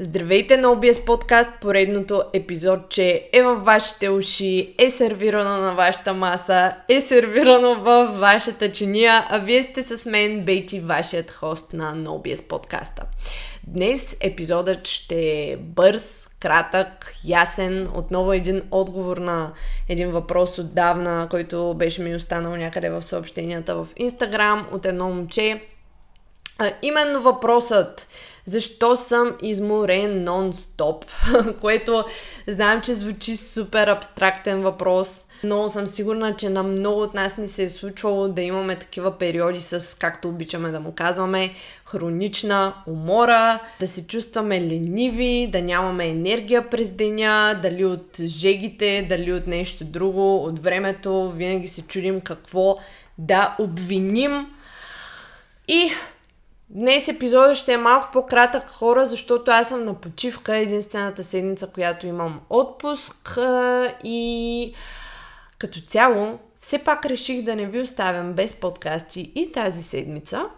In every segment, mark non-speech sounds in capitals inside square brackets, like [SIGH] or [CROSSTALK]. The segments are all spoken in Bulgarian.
Здравейте на OBS подкаст, поредното епизодче е във вашите уши, е сервирано на вашата маса, е сервирано във вашата чиния, а вие сте с мен, Бейти, вашият хост на OBS подкаста. Днес епизодът ще е бърз, кратък, ясен, отново един отговор на един въпрос отдавна, който беше ми останал някъде в съобщенията в Инстаграм от едно момче. А, именно въпросът защо съм изморен нон-стоп, [LAUGHS] което знам, че звучи супер абстрактен въпрос, но съм сигурна, че на много от нас ни се е случвало да имаме такива периоди с, както обичаме да му казваме, хронична умора, да се чувстваме лениви, да нямаме енергия през деня, дали от жегите, дали от нещо друго, от времето, винаги се чудим какво да обвиним. И Днес епизодът ще е малко по-кратък хора, защото аз съм на почивка, единствената седмица, която имам отпуск и като цяло все пак реших да не ви оставям без подкасти и тази седмица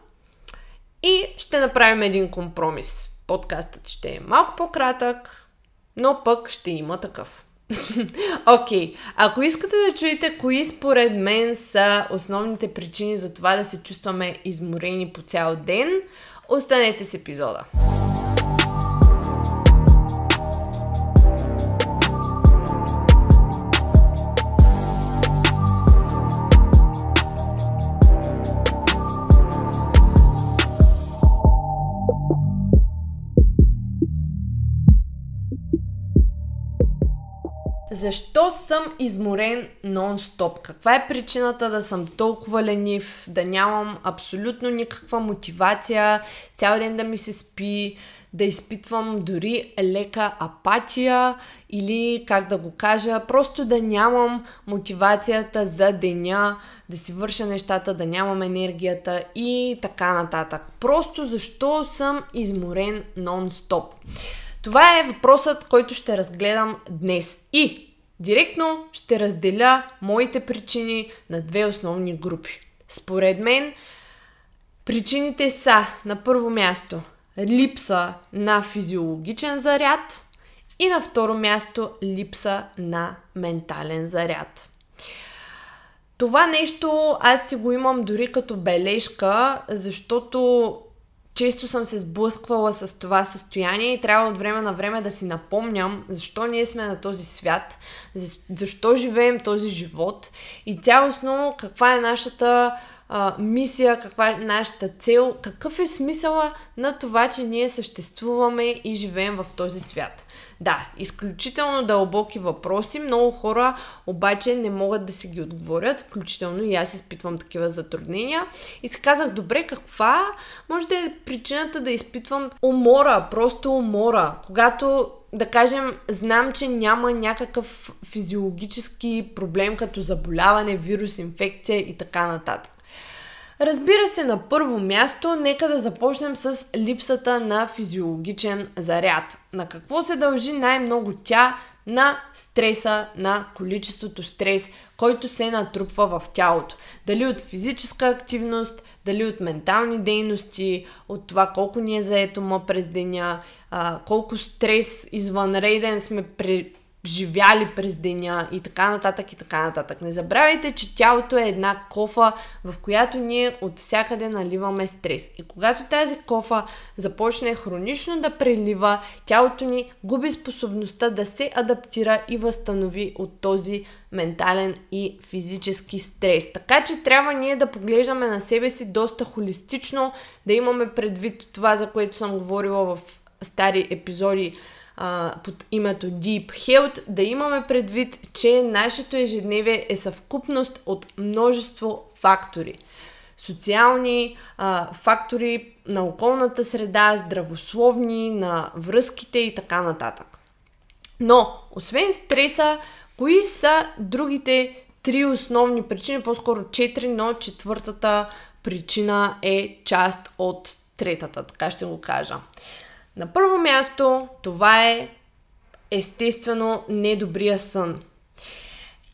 и ще направим един компромис. Подкастът ще е малко по-кратък, но пък ще има такъв. [LAUGHS] Окей, okay. ако искате да чуете кои според мен са основните причини за това да се чувстваме изморени по цял ден, останете с епизода. Защо съм изморен нон-стоп? Каква е причината да съм толкова ленив, да нямам абсолютно никаква мотивация, цял ден да ми се спи, да изпитвам дори лека апатия или, как да го кажа, просто да нямам мотивацията за деня, да си върша нещата, да нямам енергията и така нататък. Просто защо съм изморен нон-стоп? Това е въпросът, който ще разгледам днес. И директно ще разделя моите причини на две основни групи. Според мен, причините са на първо място липса на физиологичен заряд и на второ място липса на ментален заряд. Това нещо аз си го имам дори като бележка, защото често съм се сблъсквала с това състояние и трябва от време на време да си напомням защо ние сме на този свят, защо живеем този живот и цялостно каква е нашата мисия, каква е нашата цел, какъв е смисъла на това, че ние съществуваме и живеем в този свят. Да, изключително дълбоки въпроси. Много хора обаче не могат да си ги отговорят, включително и аз изпитвам такива затруднения. И си казах, добре, каква може да е причината да изпитвам умора, просто умора, когато да кажем, знам, че няма някакъв физиологически проблем като заболяване, вирус, инфекция и така нататък. Разбира се, на първо място, нека да започнем с липсата на физиологичен заряд. На какво се дължи най-много тя? На стреса, на количеството стрес, който се натрупва в тялото. Дали от физическа активност, дали от ментални дейности, от това колко ни е заето през деня, колко стрес извънреден сме живяли през деня и така нататък и така нататък. Не забравяйте, че тялото е една кофа, в която ние от всякъде наливаме стрес. И когато тази кофа започне хронично да прелива, тялото ни губи способността да се адаптира и възстанови от този ментален и физически стрес. Така че трябва ние да поглеждаме на себе си доста холистично, да имаме предвид това, за което съм говорила в стари епизоди а, под името Deep Health, да имаме предвид, че нашето ежедневие е съвкупност от множество фактори. Социални а, фактори на околната среда, здравословни, на връзките и така нататък. Но, освен стреса, кои са другите три основни причини, по-скоро четири, но четвъртата причина е част от третата, така ще го кажа. На първо място, това е естествено недобрия сън.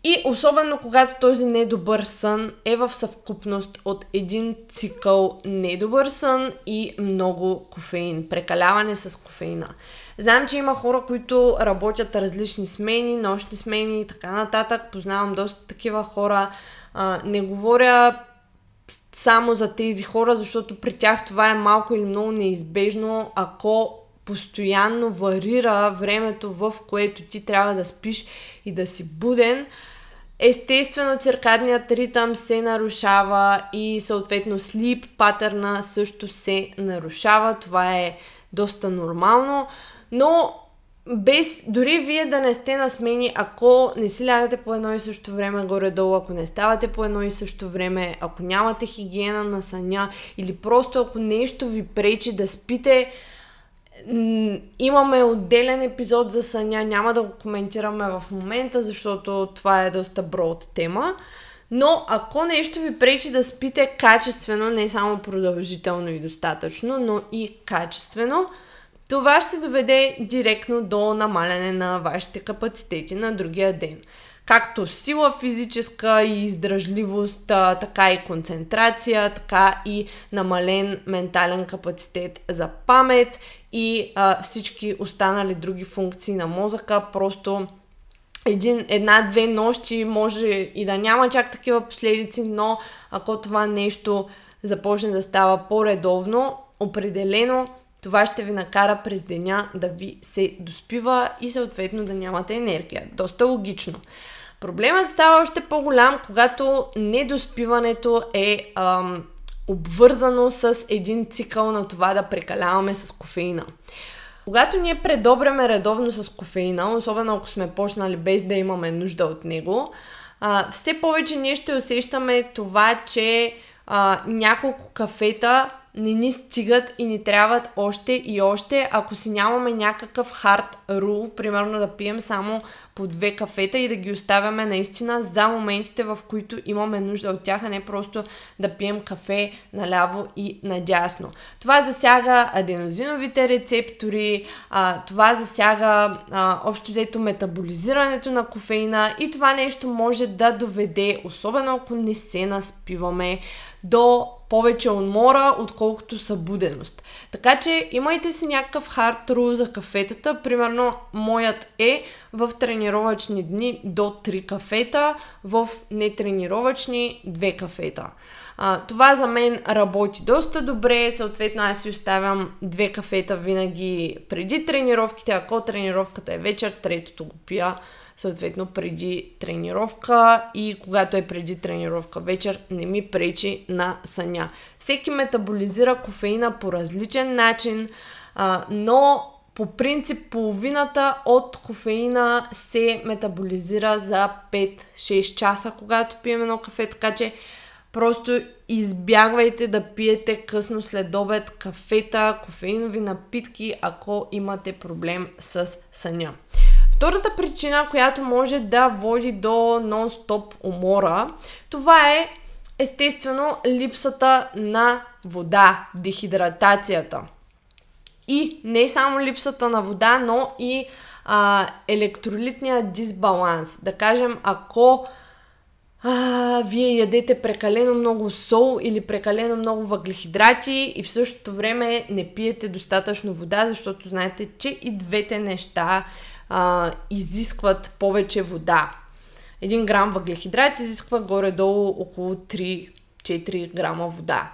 И особено когато този недобър сън е в съвкупност от един цикъл недобър сън и много кофеин, прекаляване с кофеина. Знам, че има хора, които работят различни смени, нощни смени и така нататък. Познавам доста такива хора. А, не говоря само за тези хора, защото при тях това е малко или много неизбежно, ако постоянно варира времето, в което ти трябва да спиш и да си буден. Естествено, циркадният ритъм се нарушава и съответно слип патърна също се нарушава. Това е доста нормално, но без, дори вие да не сте на смени, ако не си лягате по едно и също време горе-долу, ако не ставате по едно и също време, ако нямате хигиена на съня или просто ако нещо ви пречи да спите, имаме отделен епизод за съня, няма да го коментираме в момента, защото това е доста брод тема. Но ако нещо ви пречи да спите качествено, не само продължително и достатъчно, но и качествено, това ще доведе директно до намаляне на вашите капацитети на другия ден. Както сила физическа и издръжливост, така и концентрация, така и намален ментален капацитет за памет и а, всички останали други функции на мозъка. Просто един, една-две нощи може и да няма чак такива последици, но ако това нещо започне да става по-редовно, определено това ще ви накара през деня да ви се доспива и съответно да нямате енергия. Доста логично. Проблемът става още по-голям, когато недоспиването е ам, обвързано с един цикъл на това да прекаляваме с кофеина. Когато ние предобряме редовно с кофеина, особено ако сме почнали без да имаме нужда от него, а, все повече ние ще усещаме това, че а, няколко кафета не ни стигат и ни трябват още и още, ако си нямаме някакъв хард рул, примерно да пием само по две кафета и да ги оставяме наистина за моментите, в които имаме нужда от тях, а не просто да пием кафе наляво и надясно. Това засяга аденозиновите рецептори, а, това засяга а, общо взето метаболизирането на кофеина и това нещо може да доведе, особено ако не се наспиваме, до повече умора, отколкото събуденост. Така че имайте си някакъв хард рул за кафетата. Примерно, моят е в тренировъчни дни до 3 кафета, в нетренировъчни 2 кафета. А, това за мен работи доста добре, съответно аз си оставям две кафета винаги преди тренировките, ако тренировката е вечер, третото го пия съответно преди тренировка и когато е преди тренировка вечер, не ми пречи на съня. Всеки метаболизира кофеина по различен начин, а, но по принцип половината от кофеина се метаболизира за 5-6 часа, когато пием едно кафе, така че просто избягвайте да пиете късно след обед кафета, кофеинови напитки, ако имате проблем с съня. Втората причина, която може да води до нон-стоп умора, това е естествено липсата на вода, дехидратацията. И не само липсата на вода, но и а, електролитния дисбаланс. Да кажем, ако а, вие ядете прекалено много сол или прекалено много въглехидрати и в същото време не пиете достатъчно вода, защото знаете, че и двете неща а, изискват повече вода. Един грам въглехидрат изисква горе-долу около 3-4 грама вода.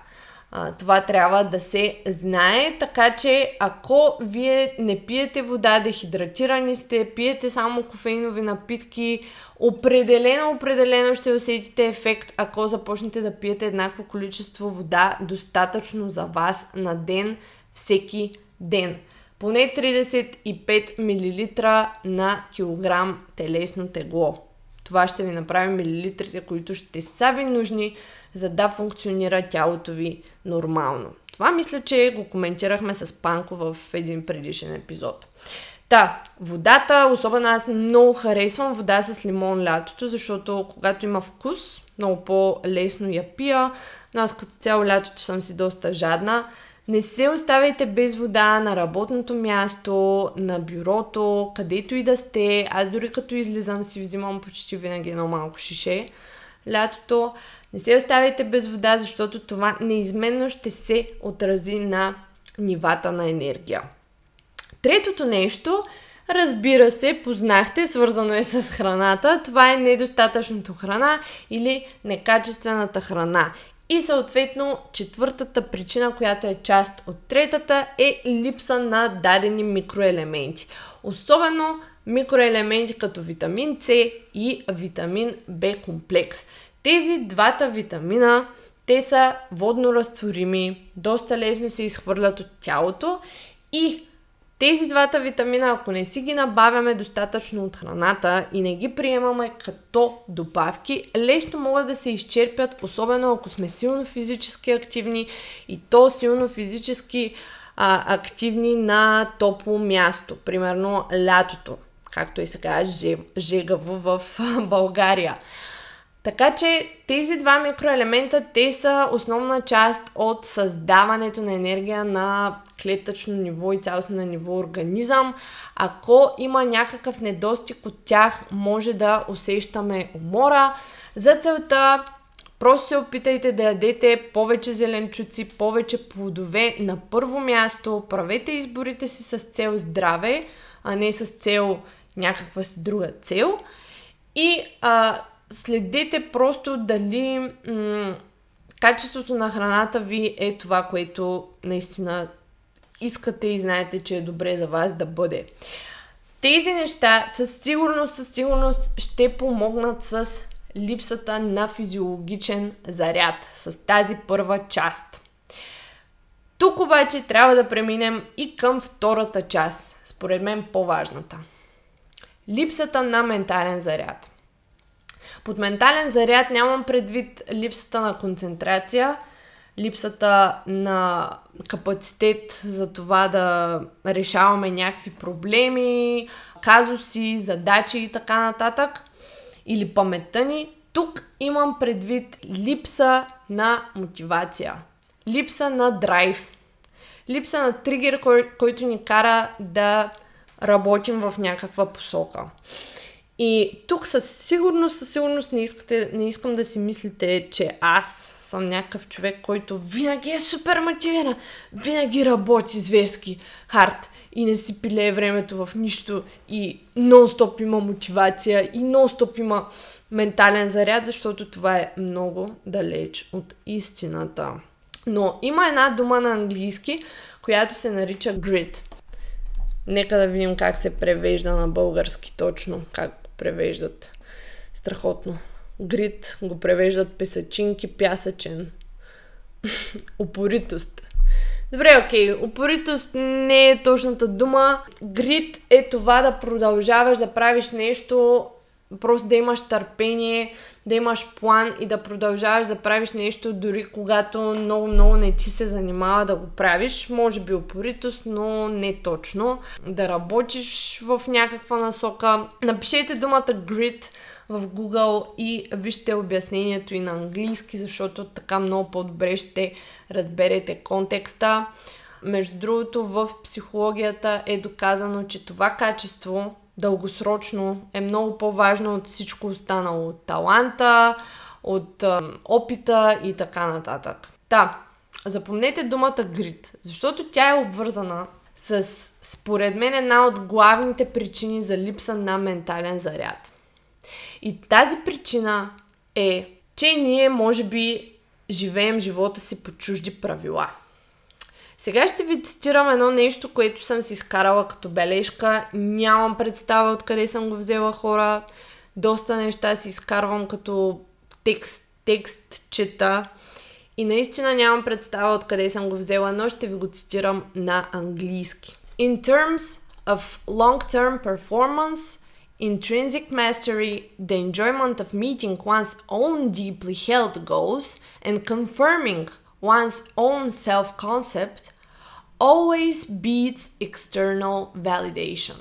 А, това трябва да се знае, така че ако вие не пиете вода, дехидратирани сте, пиете само кофеинови напитки, определено, определено ще усетите ефект, ако започнете да пиете еднакво количество вода, достатъчно за вас на ден, всеки ден поне 35 мл на килограм телесно тегло. Това ще ви направи милилитрите, които ще са ви нужни, за да функционира тялото ви нормално. Това мисля, че го коментирахме с Панко в един предишен епизод. Та, водата, особено аз много харесвам вода с лимон лятото, защото когато има вкус, много по-лесно я пия, но аз като цяло лятото съм си доста жадна Не се оставяйте без вода на работното място, на бюрото, където и да сте. Аз дори като излизам си взимам почти винаги едно малко шише. Лятото не се оставяйте без вода, защото това неизменно ще се отрази на нивата на енергия. Третото нещо, разбира се, познахте, свързано е с храната. Това е недостатъчното храна или некачествената храна. И съответно, четвъртата причина, която е част от третата, е липса на дадени микроелементи. Особено микроелементи като витамин С и витамин Б комплекс. Тези двата витамина, те са водно разтворими, доста лесно се изхвърлят от тялото и тези двата витамина, ако не си ги набавяме достатъчно от храната и не ги приемаме като добавки, лесно могат да се изчерпят, особено ако сме силно физически активни и то силно физически а, активни на топло място, примерно лятото, както и сега жегаво в България. Така че тези два микроелемента, те са основна част от създаването на енергия на клетъчно ниво и цялостно на ниво организъм. Ако има някакъв недостиг от тях, може да усещаме умора. За целта Просто се опитайте да ядете повече зеленчуци, повече плодове. На първо място правете изборите си с цел здраве, а не с цел някаква си друга цел. И а, следете просто дали м- качеството на храната ви е това, което наистина искате и знаете, че е добре за вас да бъде. Тези неща със сигурност, със сигурност ще помогнат с липсата на физиологичен заряд, с тази първа част. Тук обаче трябва да преминем и към втората част, според мен по-важната. Липсата на ментален заряд. Под ментален заряд нямам предвид липсата на концентрация, липсата на капацитет за това да решаваме някакви проблеми, казуси, задачи и така нататък, или паметта ни. Тук имам предвид липса на мотивация, липса на драйв, липса на тригер, кой, който ни кара да работим в някаква посока. И тук със сигурност, със сигурност не, искате, не искам да си мислите, че аз съм някакъв човек, който винаги е супер мотивиран, винаги работи зверски хард и не си пилее времето в нищо и нон-стоп има мотивация и нон-стоп има ментален заряд, защото това е много далеч от истината. Но има една дума на английски, която се нарича grit. Нека да видим как се превежда на български точно, как превеждат. Страхотно. Грит го превеждат песачинки, пясъчен. [LAUGHS] Упоритост. Добре, окей, упоритост не е точната дума. Грит е това да продължаваш да правиш нещо, просто да имаш търпение, да имаш план и да продължаваш да правиш нещо, дори когато много-много не ти се занимава да го правиш. Може би упоритост, но не точно. Да работиш в някаква насока. Напишете думата grit в Google и вижте обяснението и на английски, защото така много по-добре ще разберете контекста. Между другото, в психологията е доказано, че това качество дългосрочно е много по-важно от всичко останало. От таланта, от а, опита и така нататък. Та, запомнете думата грит, защото тя е обвързана с, според мен, една от главните причини за липса на ментален заряд. И тази причина е, че ние може би живеем живота си по чужди правила – сега ще ви цитирам едно нещо, което съм си изкарала като бележка. Нямам представа откъде съм го взела хора. Доста неща си изкарвам като текст, текст чета. И наистина нямам представа откъде съм го взела, но ще ви го цитирам на английски. In terms of long-term performance, intrinsic mastery, the enjoyment of meeting one's own deeply held goals and confirming one's own self concept always beats external validation.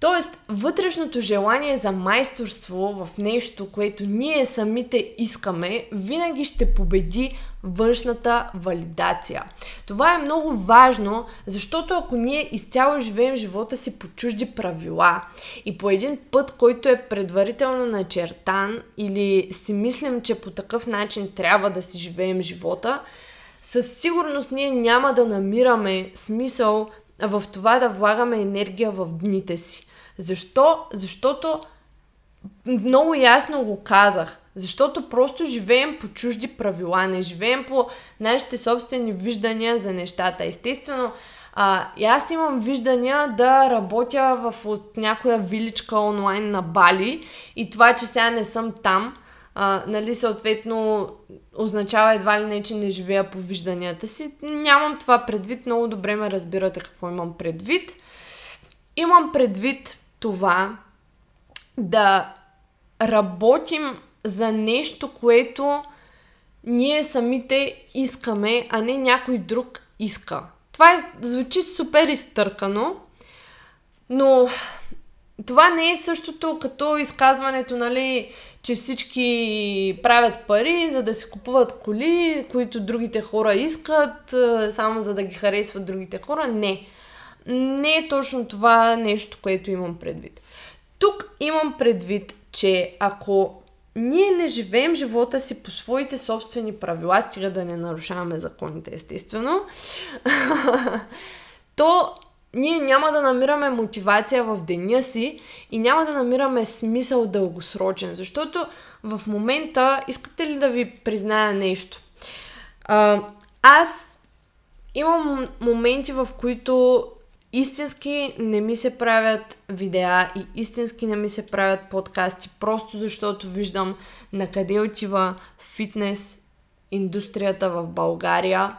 Тоест, вътрешното желание за майсторство в нещо, което ние самите искаме, винаги ще победи външната валидация. Това е много важно, защото ако ние изцяло живеем живота си по чужди правила и по един път, който е предварително начертан или си мислим, че по такъв начин трябва да си живеем живота, със сигурност ние няма да намираме смисъл в това да влагаме енергия в дните си. Защо? Защото много ясно го казах. Защото просто живеем по чужди правила, не живеем по нашите собствени виждания за нещата. Естествено, а, и аз имам виждания да работя в от някоя виличка онлайн на Бали и това, че сега не съм там, а, нали, съответно означава едва ли не, че не живея по вижданията си. Нямам това предвид, много добре ме разбирате какво имам предвид. Имам предвид това да работим за нещо, което ние самите искаме, а не някой друг иска. Това е, звучи супер изтъркано, но това не е същото като изказването, нали, че всички правят пари, за да си купуват коли, които другите хора искат, само за да ги харесват другите хора. Не. Не е точно това нещо, което имам предвид. Тук имам предвид, че ако ние не живеем живота си по своите собствени правила, стига да не нарушаваме законите, естествено, [LAUGHS] то ние няма да намираме мотивация в деня си и няма да намираме смисъл дългосрочен, защото в момента, искате ли да ви призная нещо? А, аз имам моменти, в които истински не ми се правят видеа и истински не ми се правят подкасти, просто защото виждам на къде отива фитнес индустрията в България.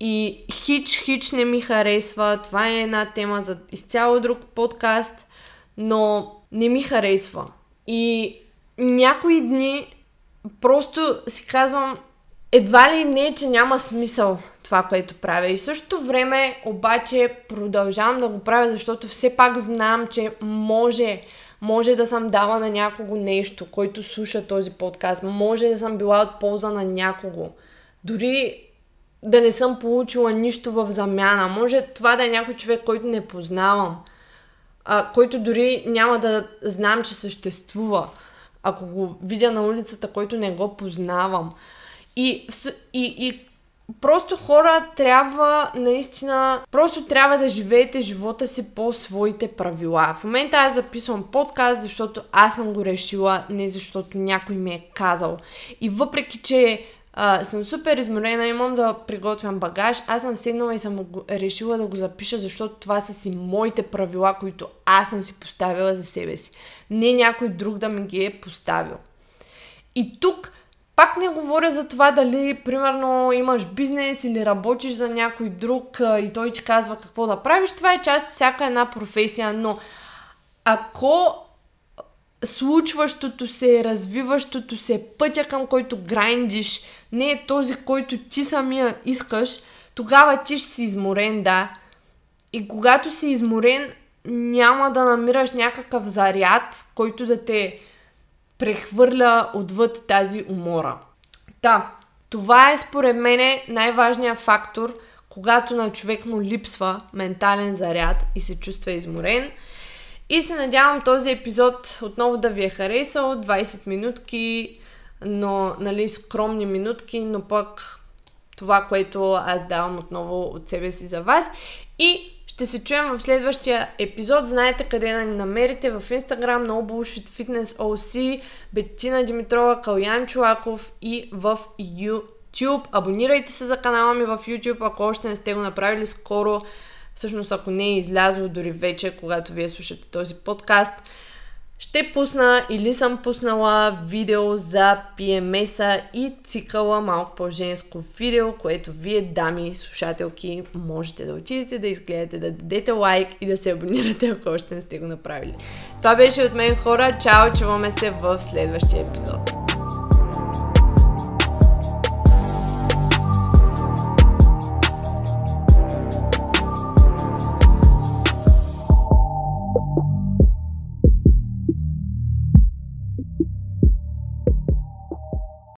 И хич, хич не ми харесва. Това е една тема за изцяло друг подкаст, но не ми харесва. И някои дни просто си казвам, едва ли не, че няма смисъл това, което правя. И в същото време обаче продължавам да го правя, защото все пак знам, че може, може да съм дала на някого нещо, който слуша този подкаст. Може да съм била от полза на някого. Дори да не съм получила нищо в замяна. Може това да е някой човек, който не познавам. А, който дори няма да знам, че съществува. Ако го видя на улицата, който не го познавам. И, и, и просто хора трябва наистина, просто трябва да живеете живота си по своите правила. В момента аз записвам подкаст, защото аз съм го решила, не защото някой ми е казал. И въпреки, че а, съм супер изморена, имам да приготвям багаж, аз съм седнала и съм решила да го запиша, защото това са си моите правила, които аз съм си поставила за себе си. Не някой друг да ми ги е поставил. И тук пак не говоря за това дали, примерно, имаш бизнес или работиш за някой друг и той ти казва какво да правиш. Това е част от всяка една професия, но ако случващото се, развиващото се, пътя към който грайндиш, не е този, който ти самия искаш, тогава ти ще си изморен, да. И когато си изморен, няма да намираш някакъв заряд, който да те прехвърля отвъд тази умора. Да, това е според мен най-важният фактор, когато на човек му липсва ментален заряд и се чувства изморен. И се надявам този епизод отново да ви е харесал. 20 минутки, но, нали, скромни минутки, но пък това, което аз давам отново от себе си за вас. И ще се чуем в следващия епизод. Знаете къде да ни намерите в Instagram, No Bullshit Fitness OC, Бетина Димитрова, Калян Чулаков и в YouTube. Абонирайте се за канала ми в YouTube, ако още не сте го направили скоро. Всъщност, ако не е излязло дори вече, когато вие слушате този подкаст ще пусна или съм пуснала видео за PMS-а и цикъла малко по-женско видео, което вие, дами, слушателки, можете да отидете да изгледате, да дадете лайк и да се абонирате, ако още не сте го направили. Това беше от мен хора. Чао, чуваме се в следващия епизод.